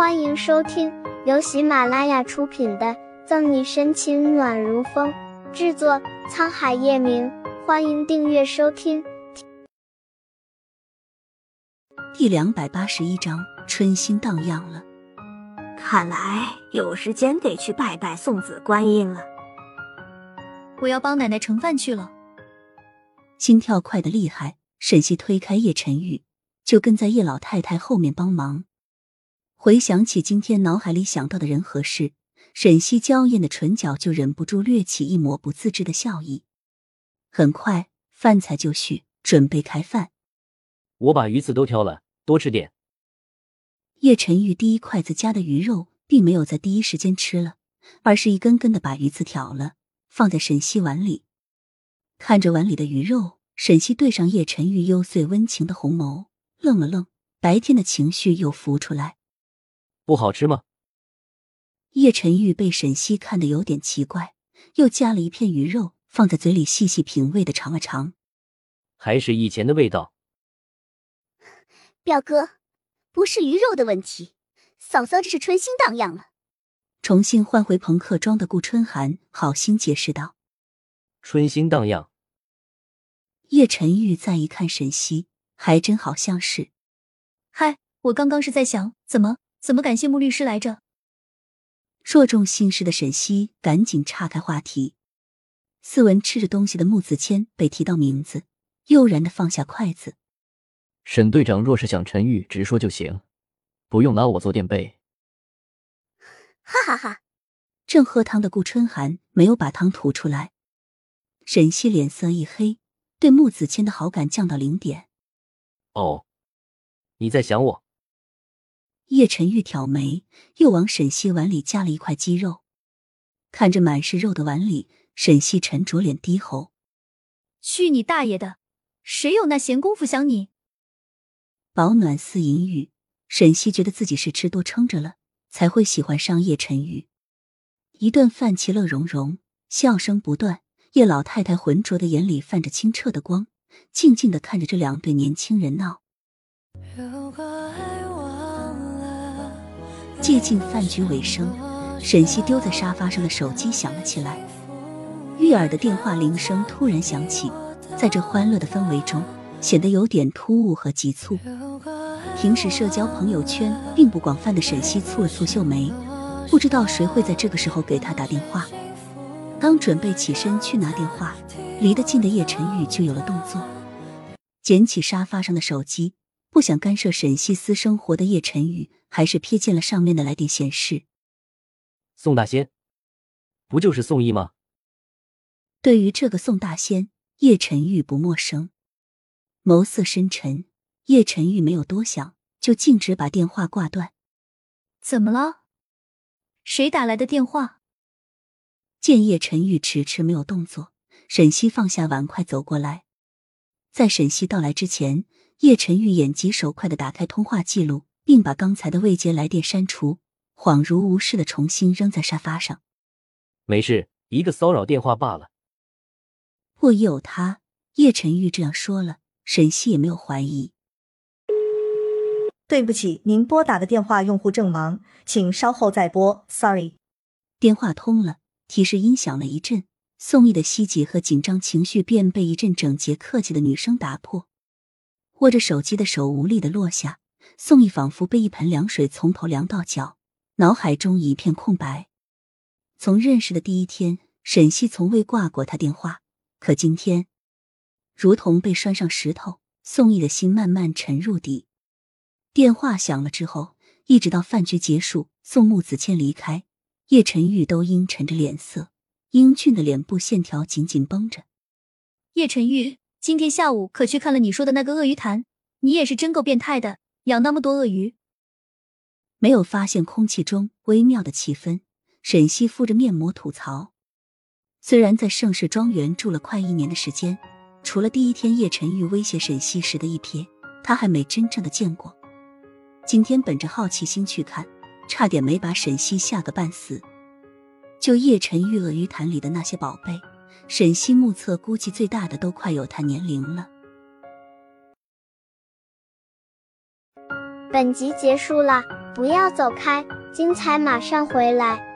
欢迎收听由喜马拉雅出品的《赠你深情暖如风》，制作沧海夜明。欢迎订阅收听。第两百八十一章，春心荡漾了。看来有时间得去拜拜送子观音了。我要帮奶奶盛饭去了。心跳快的厉害，沈西推开叶晨玉，就跟在叶老太太后面帮忙。回想起今天脑海里想到的人和事，沈西娇艳的唇角就忍不住掠起一抹不自知的笑意。很快，饭菜就绪，准备开饭。我把鱼刺都挑了，多吃点。叶晨玉第一筷子夹的鱼肉，并没有在第一时间吃了，而是一根根的把鱼刺挑了，放在沈西碗里。看着碗里的鱼肉，沈西对上叶晨玉幽邃温情的红眸，愣了愣，白天的情绪又浮出来。不好吃吗？叶晨玉被沈西看得有点奇怪，又夹了一片鱼肉放在嘴里细细品味的尝了尝，还是以前的味道。表哥，不是鱼肉的问题，嫂嫂这是春心荡漾了。重新换回朋克装的顾春寒好心解释道：“春心荡漾。”叶晨玉再一看沈西，还真好像是。嗨，我刚刚是在想怎么。怎么感谢穆律师来着？若重心事的沈西赶紧岔开话题。斯文吃着东西的穆子谦被提到名字，悠然的放下筷子。沈队长若是想陈玉，直说就行，不用拿我做垫背。哈哈哈！正喝汤的顾春寒没有把汤吐出来。沈西脸色一黑，对穆子谦的好感降到零点。哦，你在想我？叶晨玉挑眉，又往沈西碗里夹了一块鸡肉，看着满是肉的碗里，沈西沉着脸低吼：“去你大爷的！谁有那闲工夫想你？”饱暖似淫欲，沈西觉得自己是吃多撑着了，才会喜欢上叶晨玉。一顿饭其乐融融，笑声不断。叶老太太浑浊的眼里泛着清澈的光，静静的看着这两对年轻人闹。接近饭局尾声，沈西丢在沙发上的手机响了起来。悦耳的电话铃声突然响起，在这欢乐的氛围中，显得有点突兀和急促。平时社交朋友圈并不广泛的沈西蹙了蹙秀眉，不知道谁会在这个时候给他打电话。刚准备起身去拿电话，离得近的叶晨玉就有了动作，捡起沙发上的手机。不想干涉沈西私生活的叶晨宇，还是瞥见了上面的来电显示。宋大仙，不就是宋毅吗？对于这个宋大仙，叶晨玉不陌生。眸色深沉，叶晨玉没有多想，就径直把电话挂断。怎么了？谁打来的电话？见叶晨玉迟迟没有动作，沈西放下碗筷走过来。在沈西到来之前。叶晨玉眼疾手快的打开通话记录，并把刚才的未接来电删除，恍如无事的重新扔在沙发上。没事，一个骚扰电话罢了。或已有他，叶晨玉这样说了，沈西也没有怀疑。对不起，您拨打的电话用户正忙，请稍后再拨。Sorry。电话通了，提示音响了一阵，宋毅的希冀和紧张情绪便被一阵整洁客气的女声打破。握着手机的手无力的落下，宋毅仿佛被一盆凉水从头凉到脚，脑海中一片空白。从认识的第一天，沈西从未挂过他电话，可今天，如同被拴上石头，宋毅的心慢慢沉入底。电话响了之后，一直到饭局结束，宋木子谦离开，叶晨玉都阴沉着脸色，英俊的脸部线条紧紧绷着。叶晨玉。今天下午可去看了你说的那个鳄鱼潭，你也是真够变态的，养那么多鳄鱼。没有发现空气中微妙的气氛，沈西敷着面膜吐槽。虽然在盛世庄园住了快一年的时间，除了第一天叶晨玉威胁沈西时的一瞥，他还没真正的见过。今天本着好奇心去看，差点没把沈西吓个半死。就叶晨玉鳄鱼潭里的那些宝贝。沈西目测，估计最大的都快有他年龄了。本集结束了，不要走开，精彩马上回来。